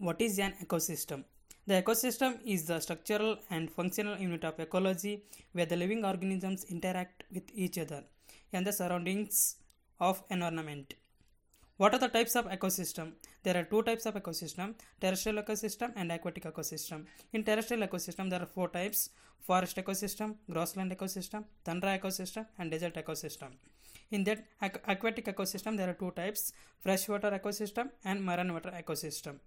What is an ecosystem? The ecosystem is the structural and functional unit of ecology where the living organisms interact with each other and the surroundings of environment. What are the types of ecosystem? There are two types of ecosystem, terrestrial ecosystem and aquatic ecosystem. In terrestrial ecosystem, there are four types, forest ecosystem, grassland ecosystem, tundra ecosystem and desert ecosystem. In that aquatic ecosystem, there are two types, freshwater ecosystem and marine water ecosystem.